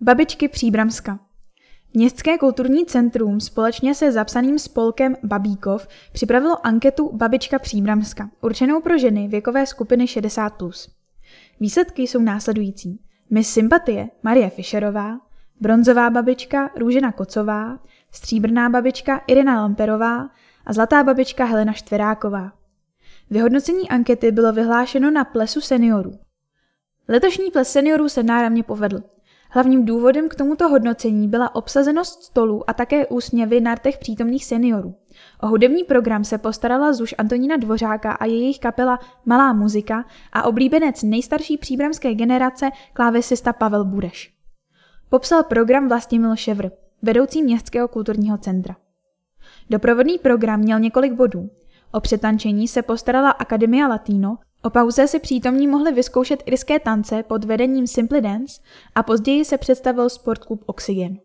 Babičky Příbramska Městské kulturní centrum společně se zapsaným spolkem Babíkov připravilo anketu Babička Příbramska, určenou pro ženy věkové skupiny 60+. Plus. Výsledky jsou následující. Miss Sympatie Marie Fischerová, bronzová babička Růžena Kocová, stříbrná babička Irina Lamperová a zlatá babička Helena Štveráková. Vyhodnocení ankety bylo vyhlášeno na plesu seniorů. Letošní ples seniorů se náramně povedl. Hlavním důvodem k tomuto hodnocení byla obsazenost stolů a také úsměvy na rtech přítomných seniorů. O hudební program se postarala Zuš Antonína Dvořáka a jejich kapela Malá muzika a oblíbenec nejstarší příbramské generace klávesista Pavel Bureš. Popsal program Vlastimil Ševr, vedoucí Městského kulturního centra. Doprovodný program měl několik bodů. O přetančení se postarala Akademia Latino, o pauze si přítomní mohli vyzkoušet irské tance pod vedením Simply Dance a později se představil sportklub Oxygen.